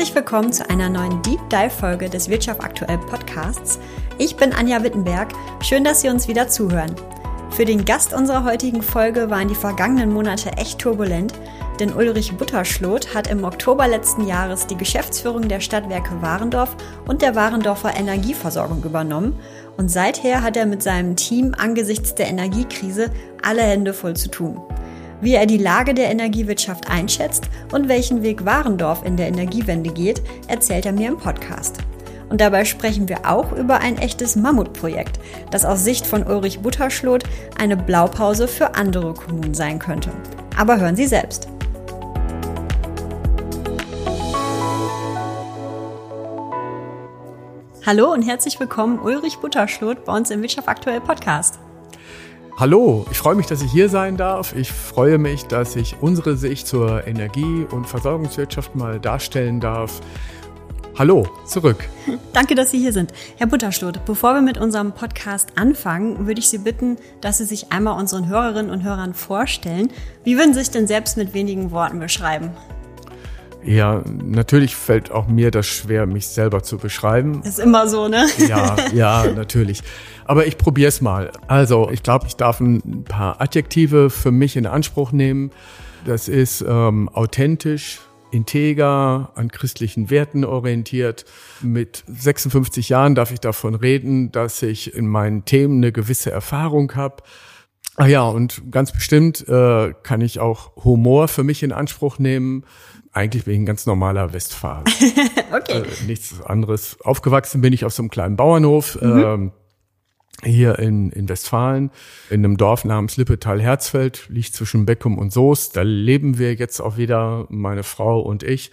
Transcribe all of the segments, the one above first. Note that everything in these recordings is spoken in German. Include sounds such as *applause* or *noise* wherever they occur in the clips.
Herzlich willkommen zu einer neuen Deep Dive Folge des Wirtschaft aktuell Podcasts. Ich bin Anja Wittenberg. Schön, dass Sie uns wieder zuhören. Für den Gast unserer heutigen Folge waren die vergangenen Monate echt turbulent, denn Ulrich Butterschloth hat im Oktober letzten Jahres die Geschäftsführung der Stadtwerke Warendorf und der Warendorfer Energieversorgung übernommen und seither hat er mit seinem Team angesichts der Energiekrise alle Hände voll zu tun wie er die Lage der Energiewirtschaft einschätzt und welchen Weg Warendorf in der Energiewende geht, erzählt er mir im Podcast. Und dabei sprechen wir auch über ein echtes Mammutprojekt, das aus Sicht von Ulrich Butterschloth eine Blaupause für andere Kommunen sein könnte. Aber hören Sie selbst. Hallo und herzlich willkommen, Ulrich Butterschloth, bei uns im Wirtschaft aktuell Podcast. Hallo, ich freue mich, dass ich hier sein darf. Ich freue mich, dass ich unsere Sicht zur Energie- und Versorgungswirtschaft mal darstellen darf. Hallo, zurück. *laughs* Danke, dass Sie hier sind. Herr Butterschloth, bevor wir mit unserem Podcast anfangen, würde ich Sie bitten, dass Sie sich einmal unseren Hörerinnen und Hörern vorstellen. Wie würden Sie sich denn selbst mit wenigen Worten beschreiben? Ja, natürlich fällt auch mir das schwer, mich selber zu beschreiben. Ist immer so, ne? Ja, ja, natürlich. Aber ich probiere es mal. Also, ich glaube, ich darf ein paar Adjektive für mich in Anspruch nehmen. Das ist ähm, authentisch, integer, an christlichen Werten orientiert. Mit 56 Jahren darf ich davon reden, dass ich in meinen Themen eine gewisse Erfahrung habe. Ah ja, und ganz bestimmt äh, kann ich auch Humor für mich in Anspruch nehmen. Eigentlich bin ich ein ganz normaler Westfahrer. *laughs* okay. Äh, nichts anderes. Aufgewachsen bin ich auf so einem kleinen Bauernhof. Mhm. Äh, hier in, in Westfalen, in einem Dorf namens Lippetal-Herzfeld, liegt zwischen Beckum und Soest. Da leben wir jetzt auch wieder, meine Frau und ich.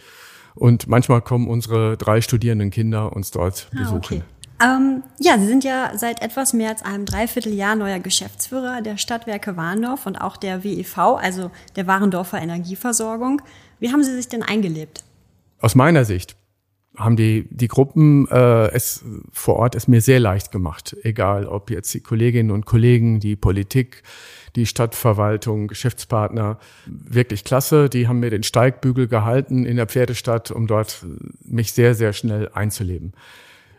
Und manchmal kommen unsere drei studierenden Kinder uns dort ah, besuchen. Okay. Ähm, ja, Sie sind ja seit etwas mehr als einem Dreivierteljahr neuer Geschäftsführer der Stadtwerke Warendorf und auch der WEV, also der Warendorfer Energieversorgung. Wie haben Sie sich denn eingelebt? Aus meiner Sicht haben die, die Gruppen äh, es vor Ort es mir sehr leicht gemacht. Egal, ob jetzt die Kolleginnen und Kollegen, die Politik, die Stadtverwaltung, Geschäftspartner, wirklich klasse. Die haben mir den Steigbügel gehalten in der Pferdestadt, um dort mich sehr, sehr schnell einzuleben.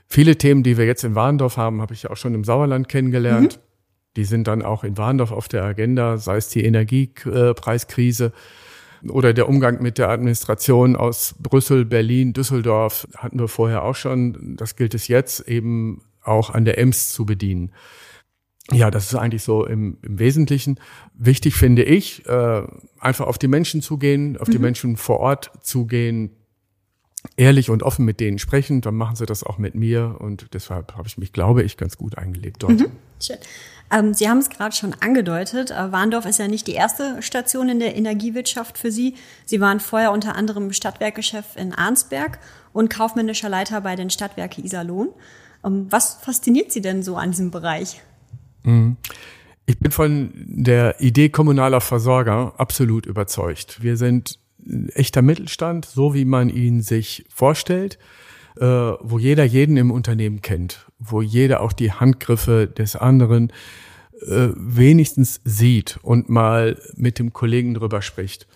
Viele Themen, die wir jetzt in Warndorf haben, habe ich auch schon im Sauerland kennengelernt. Mhm. Die sind dann auch in Warndorf auf der Agenda, sei es die Energiepreiskrise. Äh, oder der Umgang mit der Administration aus Brüssel, Berlin, Düsseldorf hatten wir vorher auch schon. Das gilt es jetzt eben auch an der Ems zu bedienen. Ja, das ist eigentlich so im, im Wesentlichen. Wichtig finde ich, äh, einfach auf die Menschen zugehen, auf mhm. die Menschen vor Ort zugehen, ehrlich und offen mit denen sprechen, dann machen sie das auch mit mir und deshalb habe ich mich, glaube ich, ganz gut eingelebt dort. Mhm. Schön. Ähm, Sie haben es gerade schon angedeutet. Äh, Warndorf ist ja nicht die erste Station in der Energiewirtschaft für Sie. Sie waren vorher unter anderem Stadtwerkechef in Arnsberg und kaufmännischer Leiter bei den Stadtwerke Iserlohn. Ähm, was fasziniert Sie denn so an diesem Bereich? Mhm. Ich bin von der Idee kommunaler Versorger absolut überzeugt. Wir sind echter Mittelstand, so wie man ihn sich vorstellt, äh, wo jeder jeden im Unternehmen kennt, wo jeder auch die Handgriffe des anderen äh, wenigstens sieht und mal mit dem Kollegen drüber spricht.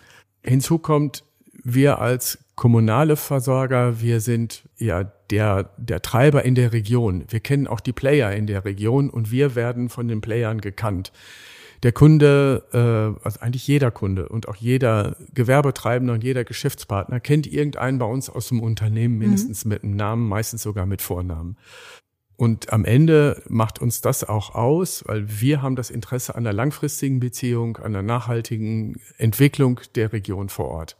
Hinzu kommt, wir als kommunale Versorger, wir sind ja der, der Treiber in der Region. Wir kennen auch die Player in der Region und wir werden von den Playern gekannt der Kunde, äh, also eigentlich jeder Kunde und auch jeder Gewerbetreibende und jeder Geschäftspartner kennt irgendeinen bei uns aus dem Unternehmen mindestens mhm. mit einem Namen, meistens sogar mit Vornamen. Und am Ende macht uns das auch aus, weil wir haben das Interesse an der langfristigen Beziehung, an der nachhaltigen Entwicklung der Region vor Ort.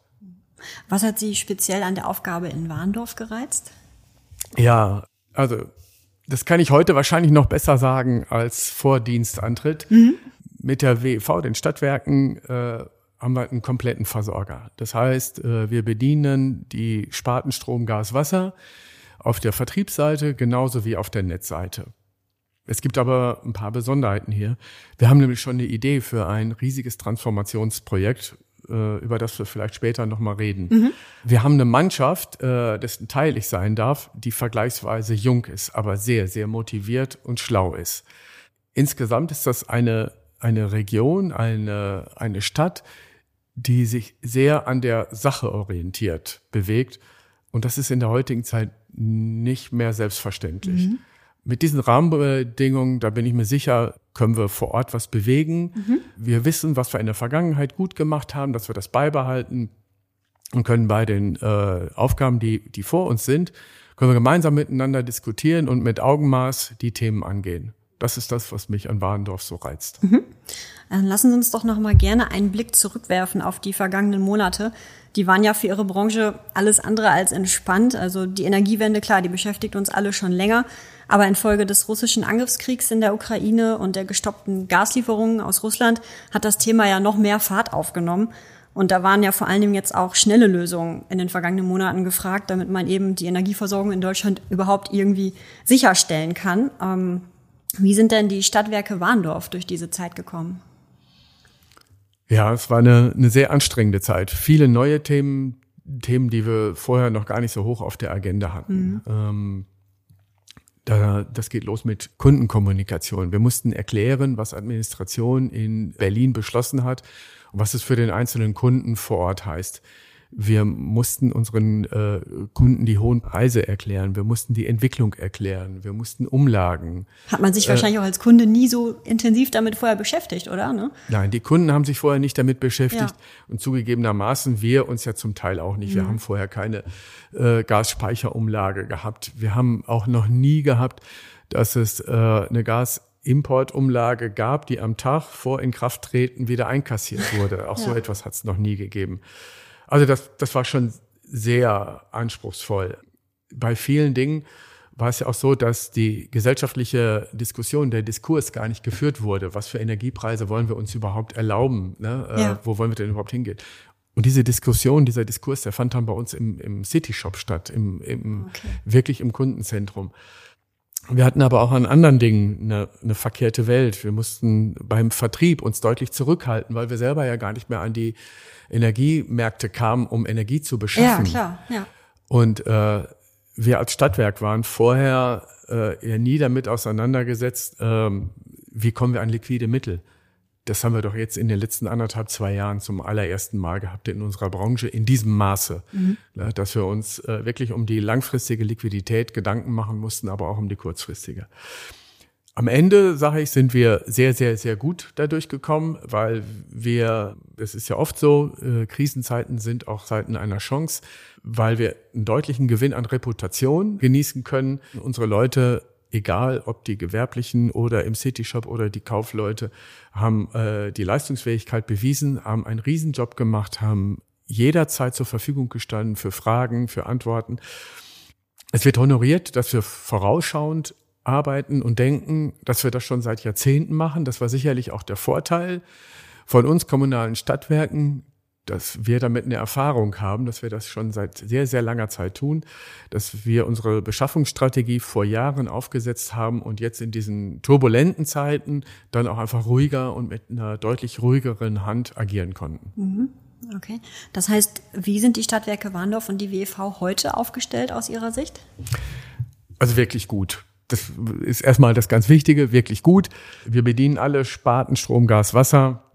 Was hat Sie speziell an der Aufgabe in Warndorf gereizt? Ja, also das kann ich heute wahrscheinlich noch besser sagen als vor Dienstantritt. Mhm mit der WEV, den Stadtwerken, äh, haben wir einen kompletten Versorger. Das heißt, äh, wir bedienen die Sparten Strom, Gas, Wasser auf der Vertriebsseite genauso wie auf der Netzseite. Es gibt aber ein paar Besonderheiten hier. Wir haben nämlich schon eine Idee für ein riesiges Transformationsprojekt, äh, über das wir vielleicht später nochmal reden. Mhm. Wir haben eine Mannschaft, äh, dessen Teil ich sein darf, die vergleichsweise jung ist, aber sehr, sehr motiviert und schlau ist. Insgesamt ist das eine eine Region, eine, eine Stadt, die sich sehr an der Sache orientiert bewegt Und das ist in der heutigen Zeit nicht mehr selbstverständlich. Mhm. Mit diesen Rahmenbedingungen, da bin ich mir sicher, können wir vor Ort was bewegen. Mhm. Wir wissen, was wir in der Vergangenheit gut gemacht haben, dass wir das beibehalten und können bei den äh, Aufgaben, die, die vor uns sind, können wir gemeinsam miteinander diskutieren und mit Augenmaß die Themen angehen. Das ist das, was mich an Warendorf so reizt. Mhm. Lassen Sie uns doch noch mal gerne einen Blick zurückwerfen auf die vergangenen Monate. Die waren ja für Ihre Branche alles andere als entspannt. Also die Energiewende, klar, die beschäftigt uns alle schon länger. Aber infolge des russischen Angriffskriegs in der Ukraine und der gestoppten Gaslieferungen aus Russland hat das Thema ja noch mehr Fahrt aufgenommen. Und da waren ja vor allen Dingen jetzt auch schnelle Lösungen in den vergangenen Monaten gefragt, damit man eben die Energieversorgung in Deutschland überhaupt irgendwie sicherstellen kann. Wie sind denn die Stadtwerke Warndorf durch diese Zeit gekommen? Ja, es war eine, eine sehr anstrengende Zeit. Viele neue Themen, Themen, die wir vorher noch gar nicht so hoch auf der Agenda hatten. Mhm. Ähm, da, das geht los mit Kundenkommunikation. Wir mussten erklären, was Administration in Berlin beschlossen hat und was es für den einzelnen Kunden vor Ort heißt. Wir mussten unseren äh, Kunden die hohen Preise erklären. Wir mussten die Entwicklung erklären. Wir mussten Umlagen. Hat man sich äh, wahrscheinlich auch als Kunde nie so intensiv damit vorher beschäftigt, oder? Ne? Nein, die Kunden haben sich vorher nicht damit beschäftigt ja. und zugegebenermaßen wir uns ja zum Teil auch nicht. Mhm. Wir haben vorher keine äh, Gasspeicherumlage gehabt. Wir haben auch noch nie gehabt, dass es äh, eine Gas Importumlage gab, die am Tag vor Inkrafttreten wieder einkassiert wurde. Auch ja. so etwas hat es noch nie gegeben. Also das, das war schon sehr anspruchsvoll. Bei vielen Dingen war es ja auch so, dass die gesellschaftliche Diskussion, der Diskurs gar nicht geführt wurde. Was für Energiepreise wollen wir uns überhaupt erlauben? Ne? Äh, ja. Äh, wo wollen wir denn überhaupt hingehen? Und diese Diskussion, dieser Diskurs, der fand dann bei uns im, im City Shop statt, im, im okay. wirklich im Kundenzentrum. Wir hatten aber auch an anderen Dingen eine, eine verkehrte Welt. Wir mussten beim Vertrieb uns deutlich zurückhalten, weil wir selber ja gar nicht mehr an die Energiemärkte kamen, um Energie zu beschaffen. Ja, klar, ja. Und äh, wir als Stadtwerk waren vorher äh, ja nie damit auseinandergesetzt, ähm, wie kommen wir an liquide Mittel. Das haben wir doch jetzt in den letzten anderthalb, zwei Jahren zum allerersten Mal gehabt in unserer Branche in diesem Maße, mhm. dass wir uns äh, wirklich um die langfristige Liquidität Gedanken machen mussten, aber auch um die kurzfristige. Am Ende, sage ich, sind wir sehr, sehr, sehr gut dadurch gekommen, weil wir, es ist ja oft so, äh, Krisenzeiten sind auch Zeiten einer Chance, weil wir einen deutlichen Gewinn an Reputation genießen können. Unsere Leute, egal ob die Gewerblichen oder im Cityshop oder die Kaufleute, haben äh, die Leistungsfähigkeit bewiesen, haben einen Riesenjob gemacht, haben jederzeit zur Verfügung gestanden für Fragen, für Antworten. Es wird honoriert, dass wir vorausschauend arbeiten und denken, dass wir das schon seit Jahrzehnten machen. Das war sicherlich auch der Vorteil von uns kommunalen Stadtwerken, dass wir damit eine Erfahrung haben, dass wir das schon seit sehr, sehr langer Zeit tun, dass wir unsere Beschaffungsstrategie vor Jahren aufgesetzt haben und jetzt in diesen turbulenten Zeiten dann auch einfach ruhiger und mit einer deutlich ruhigeren Hand agieren konnten. Mhm. Okay. Das heißt, wie sind die Stadtwerke Warndorf und die WEV heute aufgestellt aus Ihrer Sicht? Also wirklich gut das ist erstmal das ganz Wichtige, wirklich gut. Wir bedienen alle Sparten Strom, Gas, Wasser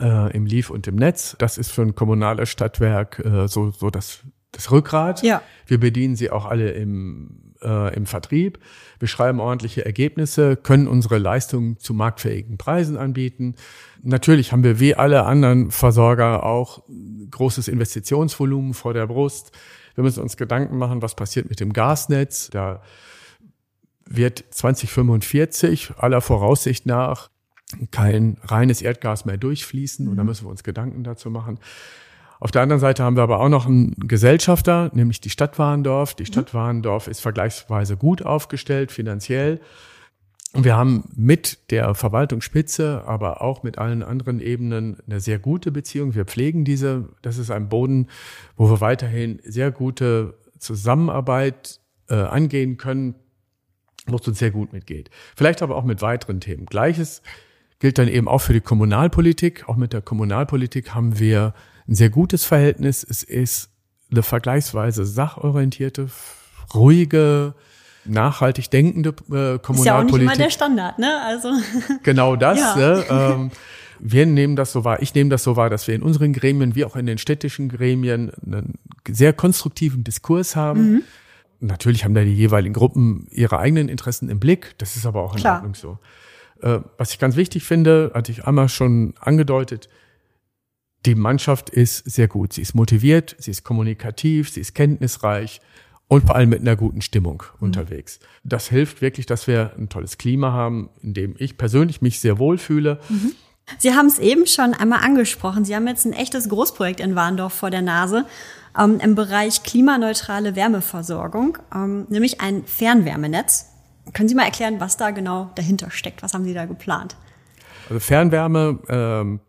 äh, im Lief und im Netz. Das ist für ein kommunales Stadtwerk äh, so, so das, das Rückgrat. Ja. Wir bedienen sie auch alle im, äh, im Vertrieb. Wir schreiben ordentliche Ergebnisse, können unsere Leistungen zu marktfähigen Preisen anbieten. Natürlich haben wir wie alle anderen Versorger auch großes Investitionsvolumen vor der Brust. Wir müssen uns Gedanken machen, was passiert mit dem Gasnetz. Da wird 2045 aller Voraussicht nach kein reines Erdgas mehr durchfließen mhm. und da müssen wir uns Gedanken dazu machen. Auf der anderen Seite haben wir aber auch noch einen Gesellschafter, nämlich die Stadt Warendorf. Die Stadt mhm. Warendorf ist vergleichsweise gut aufgestellt finanziell. Und wir haben mit der Verwaltungsspitze, aber auch mit allen anderen Ebenen eine sehr gute Beziehung. Wir pflegen diese. Das ist ein Boden, wo wir weiterhin sehr gute Zusammenarbeit äh, angehen können wo es uns sehr gut mitgeht. Vielleicht aber auch mit weiteren Themen. Gleiches gilt dann eben auch für die Kommunalpolitik. Auch mit der Kommunalpolitik haben wir ein sehr gutes Verhältnis. Es ist eine vergleichsweise sachorientierte, ruhige, nachhaltig denkende äh, Kommunalpolitik. Ist ja auch nicht immer der Standard, ne? Also *laughs* genau das. Ja. Ne? Ähm, Wir nehmen das so wahr, ich nehme das so wahr, dass wir in unseren Gremien wie auch in den städtischen Gremien einen sehr konstruktiven Diskurs haben. Mhm. Natürlich haben da die jeweiligen Gruppen ihre eigenen Interessen im Blick. Das ist aber auch in Klar. Ordnung so. Äh, was ich ganz wichtig finde, hatte ich einmal schon angedeutet, die Mannschaft ist sehr gut. Sie ist motiviert, sie ist kommunikativ, sie ist kenntnisreich und vor allem mit einer guten Stimmung mhm. unterwegs. Das hilft wirklich, dass wir ein tolles Klima haben, in dem ich persönlich mich sehr wohl fühle. Mhm. Sie haben es eben schon einmal angesprochen. Sie haben jetzt ein echtes Großprojekt in Warndorf vor der Nase ähm, im Bereich klimaneutrale Wärmeversorgung, ähm, nämlich ein Fernwärmenetz. Können Sie mal erklären, was da genau dahinter steckt? Was haben Sie da geplant? Also Fernwärme ähm,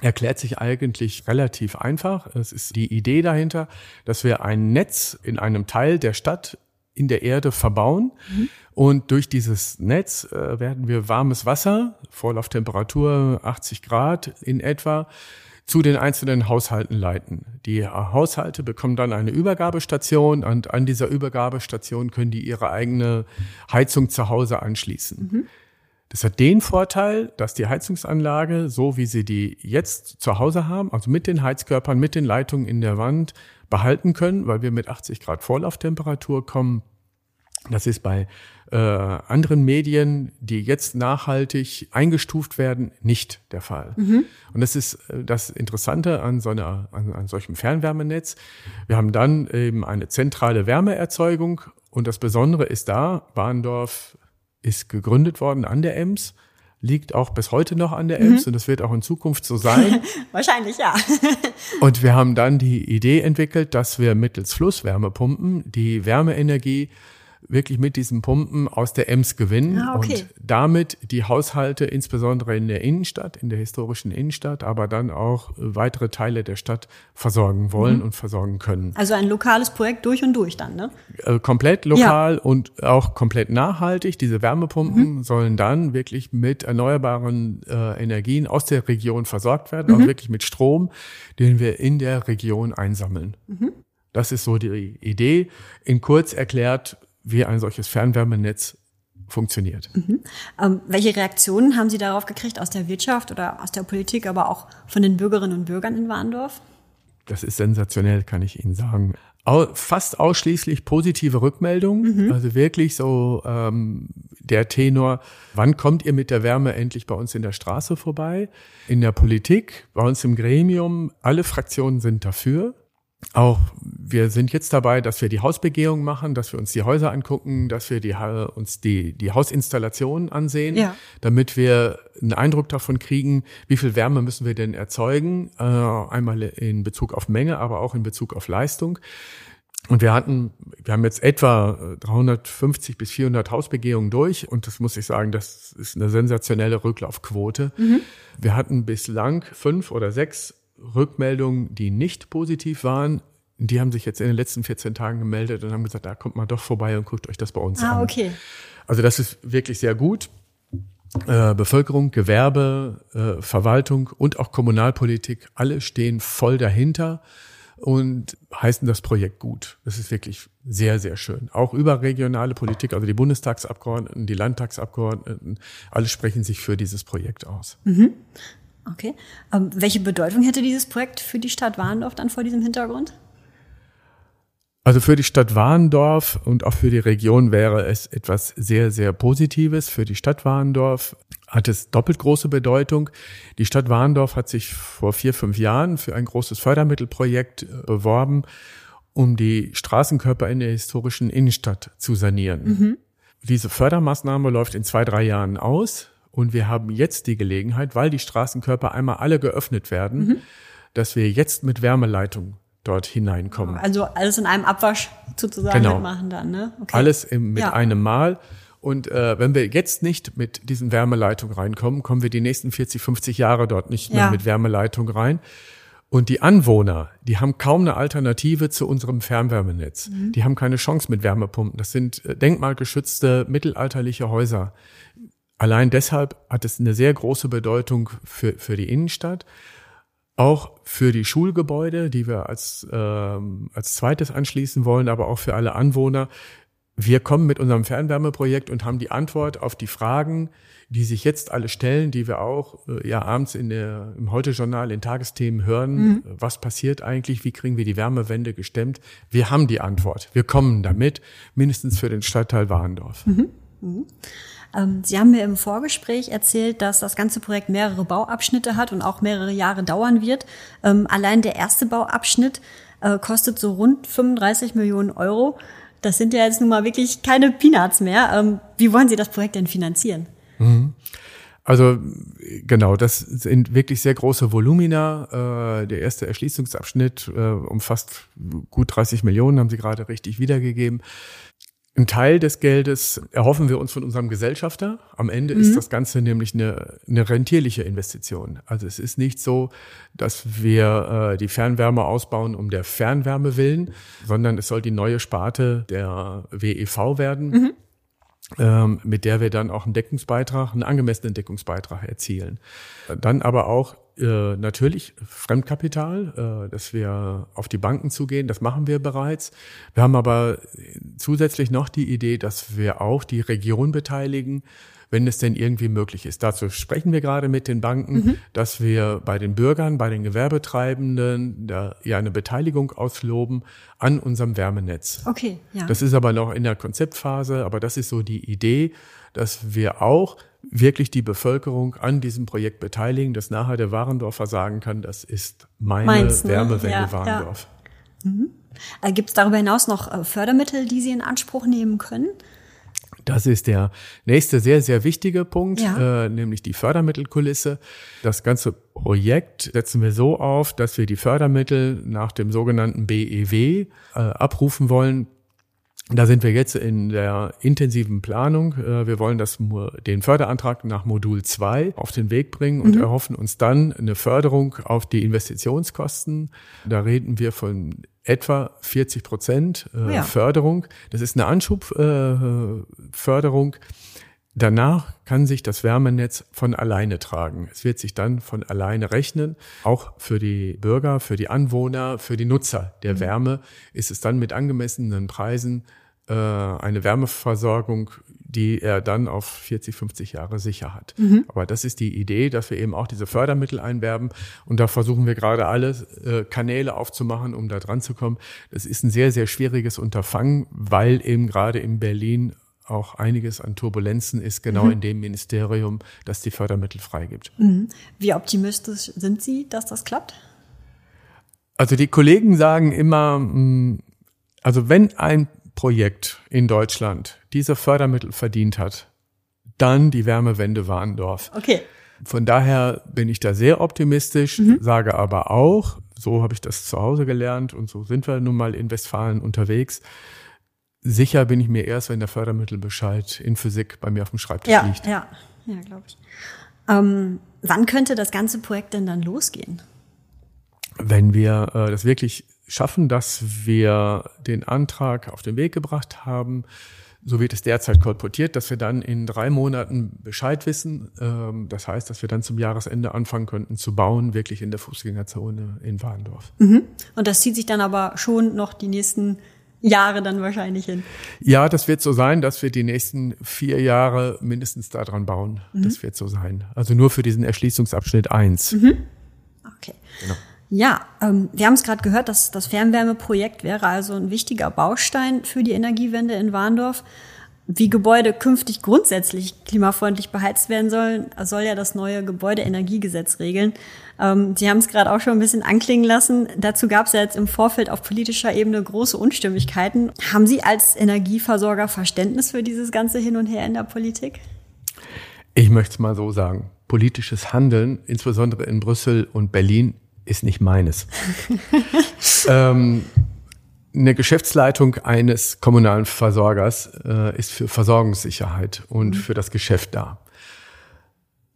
erklärt sich eigentlich relativ einfach. Es ist die Idee dahinter, dass wir ein Netz in einem Teil der Stadt in der Erde verbauen. Mhm. Und durch dieses Netz äh, werden wir warmes Wasser, Vorlauftemperatur 80 Grad in etwa, zu den einzelnen Haushalten leiten. Die Haushalte bekommen dann eine Übergabestation und an dieser Übergabestation können die ihre eigene Heizung zu Hause anschließen. Mhm. Das hat den Vorteil, dass die Heizungsanlage, so wie sie die jetzt zu Hause haben, also mit den Heizkörpern, mit den Leitungen in der Wand, behalten können, weil wir mit 80 Grad Vorlauftemperatur kommen. Das ist bei äh, anderen Medien, die jetzt nachhaltig eingestuft werden, nicht der Fall. Mhm. Und das ist äh, das Interessante an so einer, an, an solchem Fernwärmenetz. Wir haben dann eben eine zentrale Wärmeerzeugung und das Besondere ist da, Bahndorf ist gegründet worden an der Ems, liegt auch bis heute noch an der Ems mhm. und das wird auch in Zukunft so sein. *laughs* Wahrscheinlich, ja. *laughs* und wir haben dann die Idee entwickelt, dass wir mittels Flusswärmepumpen die Wärmeenergie wirklich mit diesen Pumpen aus der Ems gewinnen ah, okay. und damit die Haushalte, insbesondere in der Innenstadt, in der historischen Innenstadt, aber dann auch weitere Teile der Stadt versorgen wollen mhm. und versorgen können. Also ein lokales Projekt durch und durch dann, ne? Äh, komplett lokal ja. und auch komplett nachhaltig. Diese Wärmepumpen mhm. sollen dann wirklich mit erneuerbaren äh, Energien aus der Region versorgt werden, mhm. auch wirklich mit Strom, den wir in der Region einsammeln. Mhm. Das ist so die Idee. In kurz erklärt, wie ein solches Fernwärmenetz funktioniert. Mhm. Ähm, welche Reaktionen haben Sie darauf gekriegt aus der Wirtschaft oder aus der Politik, aber auch von den Bürgerinnen und Bürgern in Warndorf? Das ist sensationell, kann ich Ihnen sagen. Fast ausschließlich positive Rückmeldungen. Mhm. Also wirklich so ähm, der Tenor, wann kommt ihr mit der Wärme endlich bei uns in der Straße vorbei? In der Politik, bei uns im Gremium, alle Fraktionen sind dafür. Auch wir sind jetzt dabei, dass wir die Hausbegehung machen, dass wir uns die Häuser angucken, dass wir die, uns die, die Hausinstallationen ansehen, ja. damit wir einen Eindruck davon kriegen, wie viel Wärme müssen wir denn erzeugen, äh, einmal in Bezug auf Menge, aber auch in Bezug auf Leistung. Und wir hatten, wir haben jetzt etwa 350 bis 400 Hausbegehungen durch und das muss ich sagen, das ist eine sensationelle Rücklaufquote. Mhm. Wir hatten bislang fünf oder sechs Rückmeldungen, die nicht positiv waren, die haben sich jetzt in den letzten 14 Tagen gemeldet und haben gesagt, da kommt mal doch vorbei und guckt euch das bei uns ah, an. okay. Also das ist wirklich sehr gut. Äh, Bevölkerung, Gewerbe, äh, Verwaltung und auch Kommunalpolitik, alle stehen voll dahinter und heißen das Projekt gut. Das ist wirklich sehr, sehr schön. Auch überregionale Politik, also die Bundestagsabgeordneten, die Landtagsabgeordneten, alle sprechen sich für dieses Projekt aus. Mhm. Okay. Ähm, welche Bedeutung hätte dieses Projekt für die Stadt Warndorf dann vor diesem Hintergrund? Also für die Stadt Warndorf und auch für die Region wäre es etwas sehr, sehr Positives. Für die Stadt Warndorf hat es doppelt große Bedeutung. Die Stadt Warndorf hat sich vor vier, fünf Jahren für ein großes Fördermittelprojekt äh, beworben, um die Straßenkörper in der historischen Innenstadt zu sanieren. Mhm. Diese Fördermaßnahme läuft in zwei, drei Jahren aus. Und wir haben jetzt die Gelegenheit, weil die Straßenkörper einmal alle geöffnet werden, mhm. dass wir jetzt mit Wärmeleitung dort hineinkommen. Also alles in einem Abwasch sozusagen genau. mitmachen dann, ne? Okay. Alles im, mit ja. einem Mal. Und äh, wenn wir jetzt nicht mit diesen Wärmeleitungen reinkommen, kommen wir die nächsten 40, 50 Jahre dort nicht mehr ja. mit Wärmeleitung rein. Und die Anwohner, die haben kaum eine Alternative zu unserem Fernwärmenetz. Mhm. Die haben keine Chance mit Wärmepumpen. Das sind äh, denkmalgeschützte mittelalterliche Häuser. Allein deshalb hat es eine sehr große Bedeutung für, für die Innenstadt, auch für die Schulgebäude, die wir als, ähm, als zweites anschließen wollen, aber auch für alle Anwohner. wir kommen mit unserem Fernwärmeprojekt und haben die Antwort auf die Fragen, die sich jetzt alle stellen, die wir auch äh, ja abends in der, im Heute-Journal in Tagesthemen hören. Mhm. Was passiert eigentlich? Wie kriegen wir die Wärmewende gestemmt? Wir haben die Antwort. Wir kommen damit, mindestens für den Stadtteil Warendorf. Mhm. Mhm. Ähm, Sie haben mir im Vorgespräch erzählt, dass das ganze Projekt mehrere Bauabschnitte hat und auch mehrere Jahre dauern wird. Ähm, allein der erste Bauabschnitt äh, kostet so rund 35 Millionen Euro. Das sind ja jetzt nun mal wirklich keine Peanuts mehr. Ähm, wie wollen Sie das Projekt denn finanzieren? Mhm. Also genau, das sind wirklich sehr große Volumina. Äh, der erste Erschließungsabschnitt äh, umfasst gut 30 Millionen, haben Sie gerade richtig wiedergegeben. Ein Teil des Geldes erhoffen wir uns von unserem Gesellschafter. Am Ende mhm. ist das Ganze nämlich eine, eine rentierliche Investition. Also es ist nicht so, dass wir äh, die Fernwärme ausbauen um der Fernwärme willen, sondern es soll die neue Sparte der WEV werden. Mhm. Ähm, mit der wir dann auch einen Deckungsbeitrag, einen angemessenen Deckungsbeitrag erzielen. Dann aber auch äh, natürlich Fremdkapital, äh, dass wir auf die Banken zugehen, das machen wir bereits. Wir haben aber zusätzlich noch die Idee, dass wir auch die Region beteiligen, wenn es denn irgendwie möglich ist. Dazu sprechen wir gerade mit den Banken, mhm. dass wir bei den Bürgern, bei den Gewerbetreibenden da ja eine Beteiligung ausloben an unserem Wärmenetz. Okay, ja. Das ist aber noch in der Konzeptphase, aber das ist so die Idee, dass wir auch wirklich die Bevölkerung an diesem Projekt beteiligen, dass nachher der Warendorfer sagen kann, das ist meine Mainz, ne? Wärmewende ja, Warendorf. Ja. Mhm. Äh, Gibt es darüber hinaus noch äh, Fördermittel, die Sie in Anspruch nehmen können? Das ist der nächste sehr, sehr wichtige Punkt, ja. äh, nämlich die Fördermittelkulisse. Das ganze Projekt setzen wir so auf, dass wir die Fördermittel nach dem sogenannten BEW äh, abrufen wollen. Da sind wir jetzt in der intensiven Planung. Äh, wir wollen das, den Förderantrag nach Modul 2 auf den Weg bringen und mhm. erhoffen uns dann eine Förderung auf die Investitionskosten. Da reden wir von etwa 40 Prozent äh, ja. Förderung. Das ist eine Anschubförderung. Danach kann sich das Wärmenetz von alleine tragen. Es wird sich dann von alleine rechnen. Auch für die Bürger, für die Anwohner, für die Nutzer der mhm. Wärme ist es dann mit angemessenen Preisen äh, eine Wärmeversorgung, die er dann auf 40, 50 Jahre sicher hat. Mhm. Aber das ist die Idee, dass wir eben auch diese Fördermittel einwerben. Und da versuchen wir gerade alle äh, Kanäle aufzumachen, um da dran zu kommen. Das ist ein sehr, sehr schwieriges Unterfangen, weil eben gerade in Berlin auch einiges an Turbulenzen ist, genau mhm. in dem Ministerium, das die Fördermittel freigibt. Mhm. Wie optimistisch sind Sie, dass das klappt? Also die Kollegen sagen immer, mm, also wenn ein Projekt in Deutschland diese Fördermittel verdient hat, dann die Wärmewende Warndorf. Okay. Von daher bin ich da sehr optimistisch, mhm. sage aber auch, so habe ich das zu Hause gelernt und so sind wir nun mal in Westfalen unterwegs, Sicher bin ich mir erst, wenn der Fördermittelbescheid in Physik bei mir auf dem Schreibtisch ja, liegt. Ja, ja, glaube ich. Ähm, wann könnte das ganze Projekt denn dann losgehen? Wenn wir äh, das wirklich schaffen, dass wir den Antrag auf den Weg gebracht haben, so wird es derzeit kolportiert, dass wir dann in drei Monaten Bescheid wissen. Ähm, das heißt, dass wir dann zum Jahresende anfangen könnten zu bauen, wirklich in der Fußgängerzone in Warndorf. Mhm. Und das zieht sich dann aber schon noch die nächsten Jahre dann wahrscheinlich hin. Ja, das wird so sein, dass wir die nächsten vier Jahre mindestens daran bauen. Mhm. Das wird so sein. Also nur für diesen Erschließungsabschnitt eins. Mhm. Okay. Genau. Ja, ähm, wir haben es gerade gehört, dass das Fernwärmeprojekt wäre also ein wichtiger Baustein für die Energiewende in Warndorf wie Gebäude künftig grundsätzlich klimafreundlich beheizt werden sollen, soll ja das neue Gebäudeenergiegesetz regeln. Ähm, Sie haben es gerade auch schon ein bisschen anklingen lassen. Dazu gab es ja jetzt im Vorfeld auf politischer Ebene große Unstimmigkeiten. Haben Sie als Energieversorger Verständnis für dieses ganze Hin und Her in der Politik? Ich möchte es mal so sagen. Politisches Handeln, insbesondere in Brüssel und Berlin, ist nicht meines. *laughs* ähm, eine Geschäftsleitung eines kommunalen Versorgers äh, ist für Versorgungssicherheit und mhm. für das Geschäft da.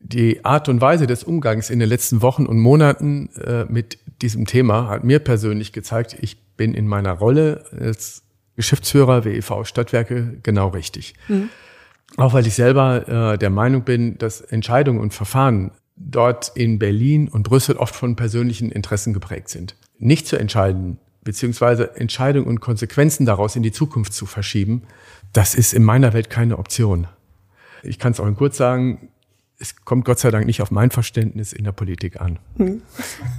Die Art und Weise des Umgangs in den letzten Wochen und Monaten äh, mit diesem Thema hat mir persönlich gezeigt, ich bin in meiner Rolle als Geschäftsführer WEV Stadtwerke genau richtig. Mhm. Auch weil ich selber äh, der Meinung bin, dass Entscheidungen und Verfahren dort in Berlin und Brüssel oft von persönlichen Interessen geprägt sind. Nicht zu entscheiden, beziehungsweise Entscheidungen und Konsequenzen daraus in die Zukunft zu verschieben, das ist in meiner Welt keine Option. Ich kann es auch in kurz sagen, es kommt Gott sei Dank nicht auf mein Verständnis in der Politik an. Hm.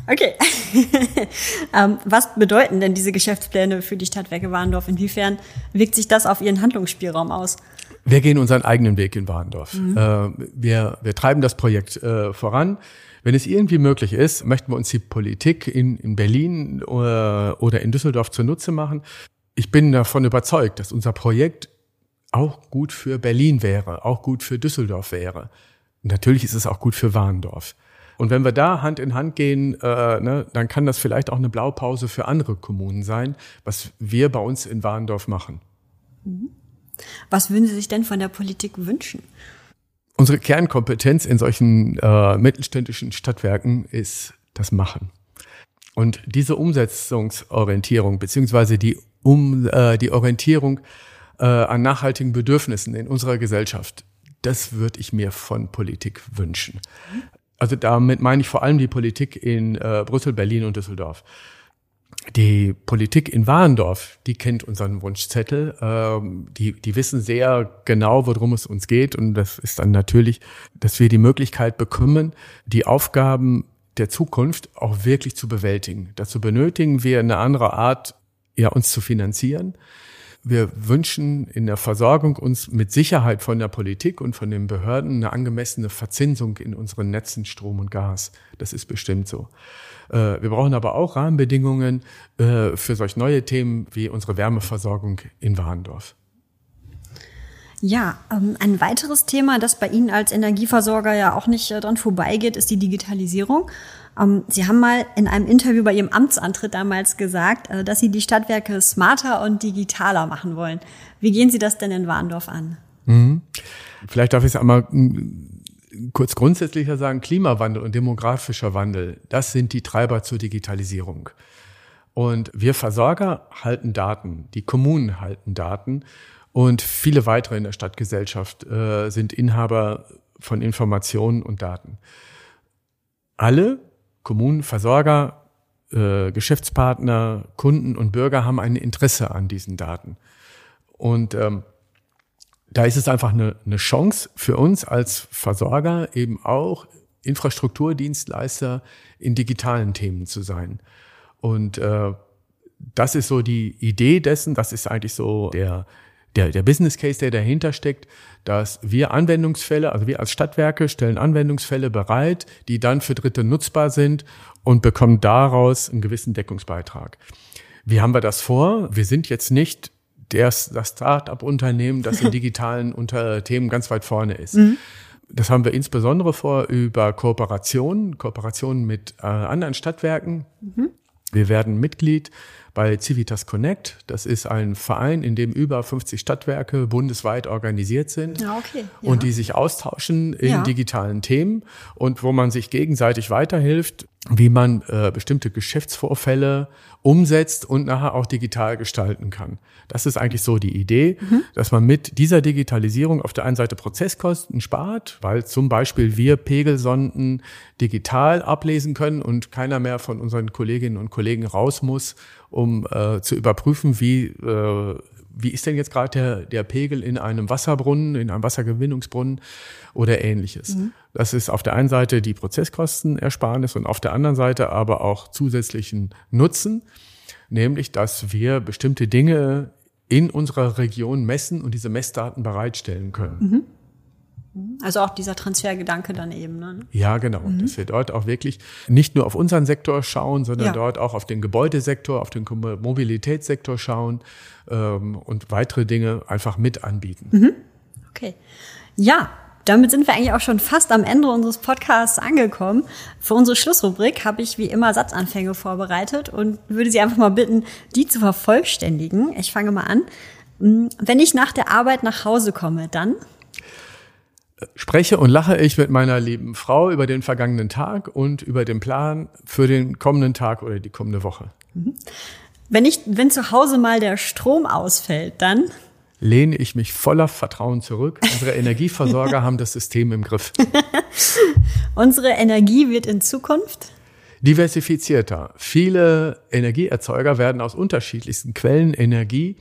Okay. *laughs* ähm, was bedeuten denn diese Geschäftspläne für die Stadtwerke Warndorf? Inwiefern wirkt sich das auf Ihren Handlungsspielraum aus? Wir gehen unseren eigenen Weg in Warndorf. Mhm. Äh, wir, wir treiben das Projekt äh, voran. Wenn es irgendwie möglich ist, möchten wir uns die Politik in, in Berlin oder, äh, oder in Düsseldorf zunutze machen. Ich bin davon überzeugt, dass unser Projekt auch gut für Berlin wäre, auch gut für Düsseldorf wäre. Und natürlich ist es auch gut für Warndorf. Und wenn wir da Hand in Hand gehen, äh, ne, dann kann das vielleicht auch eine Blaupause für andere Kommunen sein, was wir bei uns in Warndorf machen. Mhm. Was würden Sie sich denn von der Politik wünschen? Unsere Kernkompetenz in solchen äh, mittelständischen Stadtwerken ist das Machen. Und diese Umsetzungsorientierung beziehungsweise die, um, äh, die Orientierung äh, an nachhaltigen Bedürfnissen in unserer Gesellschaft, das würde ich mir von Politik wünschen. Also damit meine ich vor allem die Politik in äh, Brüssel, Berlin und Düsseldorf. Die Politik in Warendorf, die kennt unseren Wunschzettel. Ähm, die, die wissen sehr genau, worum es uns geht. Und das ist dann natürlich, dass wir die Möglichkeit bekommen, die Aufgaben der Zukunft auch wirklich zu bewältigen. Dazu benötigen wir eine andere Art, ja, uns zu finanzieren. Wir wünschen in der Versorgung uns mit Sicherheit von der Politik und von den Behörden eine angemessene Verzinsung in unseren Netzen Strom und Gas. Das ist bestimmt so. Äh, wir brauchen aber auch Rahmenbedingungen äh, für solch neue Themen wie unsere Wärmeversorgung in Warendorf. Ja, ähm, ein weiteres Thema, das bei Ihnen als Energieversorger ja auch nicht äh, dran vorbeigeht, ist die Digitalisierung. Ähm, Sie haben mal in einem Interview bei Ihrem Amtsantritt damals gesagt, äh, dass Sie die Stadtwerke smarter und digitaler machen wollen. Wie gehen Sie das denn in Warndorf an? Mhm. Vielleicht darf ich es einmal hm, kurz grundsätzlicher sagen, Klimawandel und demografischer Wandel, das sind die Treiber zur Digitalisierung. Und wir Versorger halten Daten, die Kommunen halten Daten und viele weitere in der Stadtgesellschaft äh, sind Inhaber von Informationen und Daten. Alle Kommunen, Versorger, äh, Geschäftspartner, Kunden und Bürger haben ein Interesse an diesen Daten. Und ähm, da ist es einfach eine, eine Chance für uns als Versorger eben auch Infrastrukturdienstleister in digitalen Themen zu sein. Und äh, das ist so die Idee dessen, das ist eigentlich so der, der, der Business Case, der dahinter steckt, dass wir Anwendungsfälle, also wir als Stadtwerke stellen Anwendungsfälle bereit, die dann für Dritte nutzbar sind und bekommen daraus einen gewissen Deckungsbeitrag. Wie haben wir das vor? Wir sind jetzt nicht das, das Start-up-Unternehmen, das in *laughs* digitalen unter Themen ganz weit vorne ist. Mhm. Das haben wir insbesondere vor über Kooperationen, Kooperationen mit äh, anderen Stadtwerken. Mhm. Wir werden Mitglied bei Civitas Connect. Das ist ein Verein, in dem über 50 Stadtwerke bundesweit organisiert sind ja, okay. ja. und die sich austauschen in ja. digitalen Themen und wo man sich gegenseitig weiterhilft, wie man äh, bestimmte Geschäftsvorfälle umsetzt und nachher auch digital gestalten kann. Das ist eigentlich so die Idee, mhm. dass man mit dieser Digitalisierung auf der einen Seite Prozesskosten spart, weil zum Beispiel wir Pegelsonden digital ablesen können und keiner mehr von unseren Kolleginnen und Kollegen raus muss, um äh, zu überprüfen, wie, äh, wie ist denn jetzt gerade der, der Pegel in einem Wasserbrunnen, in einem Wassergewinnungsbrunnen oder ähnliches. Mhm. Das ist auf der einen Seite die Prozesskostenersparnis und auf der anderen Seite aber auch zusätzlichen Nutzen, nämlich dass wir bestimmte Dinge in unserer Region messen und diese Messdaten bereitstellen können. Mhm. Also auch dieser Transfergedanke dann eben. Ne? Ja, genau. Mhm. Dass wir dort auch wirklich nicht nur auf unseren Sektor schauen, sondern ja. dort auch auf den Gebäudesektor, auf den Mobilitätssektor schauen ähm, und weitere Dinge einfach mit anbieten. Mhm. Okay. Ja, damit sind wir eigentlich auch schon fast am Ende unseres Podcasts angekommen. Für unsere Schlussrubrik habe ich wie immer Satzanfänge vorbereitet und würde Sie einfach mal bitten, die zu vervollständigen. Ich fange mal an. Wenn ich nach der Arbeit nach Hause komme, dann spreche und lache ich mit meiner lieben Frau über den vergangenen Tag und über den Plan für den kommenden Tag oder die kommende Woche. Mhm. Wenn ich, wenn zu Hause mal der Strom ausfällt, dann lehne ich mich voller Vertrauen zurück. Unsere Energieversorger *laughs* haben das System im Griff. *laughs* Unsere Energie wird in Zukunft diversifizierter. Viele Energieerzeuger werden aus unterschiedlichsten Quellen Energie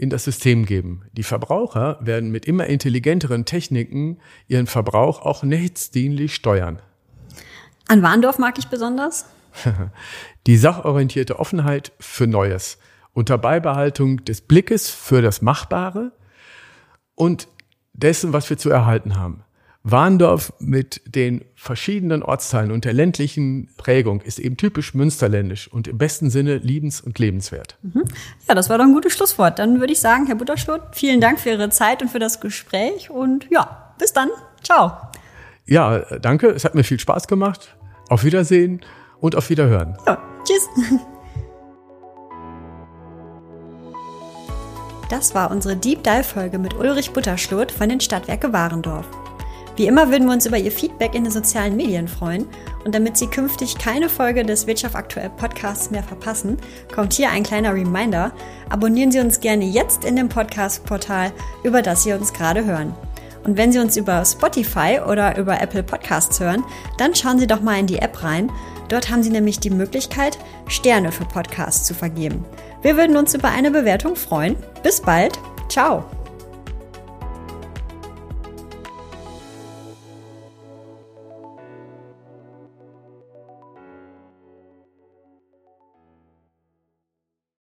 in das System geben. Die Verbraucher werden mit immer intelligenteren Techniken ihren Verbrauch auch netzdienlich steuern. An Warndorf mag ich besonders? *laughs* Die sachorientierte Offenheit für Neues unter Beibehaltung des Blickes für das Machbare und dessen, was wir zu erhalten haben. Warndorf mit den verschiedenen Ortsteilen und der ländlichen Prägung ist eben typisch münsterländisch und im besten Sinne liebens- und lebenswert. Mhm. Ja, das war doch ein gutes Schlusswort. Dann würde ich sagen, Herr Butterschlot, vielen Dank für Ihre Zeit und für das Gespräch und ja, bis dann. Ciao. Ja, danke. Es hat mir viel Spaß gemacht. Auf Wiedersehen und auf Wiederhören. Ja, tschüss. Das war unsere Deep Dive Folge mit Ulrich Butterschlot von den Stadtwerke Warendorf. Wie immer würden wir uns über Ihr Feedback in den sozialen Medien freuen. Und damit Sie künftig keine Folge des Wirtschaft aktuell Podcasts mehr verpassen, kommt hier ein kleiner Reminder. Abonnieren Sie uns gerne jetzt in dem Podcast-Portal, über das Sie uns gerade hören. Und wenn Sie uns über Spotify oder über Apple Podcasts hören, dann schauen Sie doch mal in die App rein. Dort haben Sie nämlich die Möglichkeit, Sterne für Podcasts zu vergeben. Wir würden uns über eine Bewertung freuen. Bis bald. Ciao.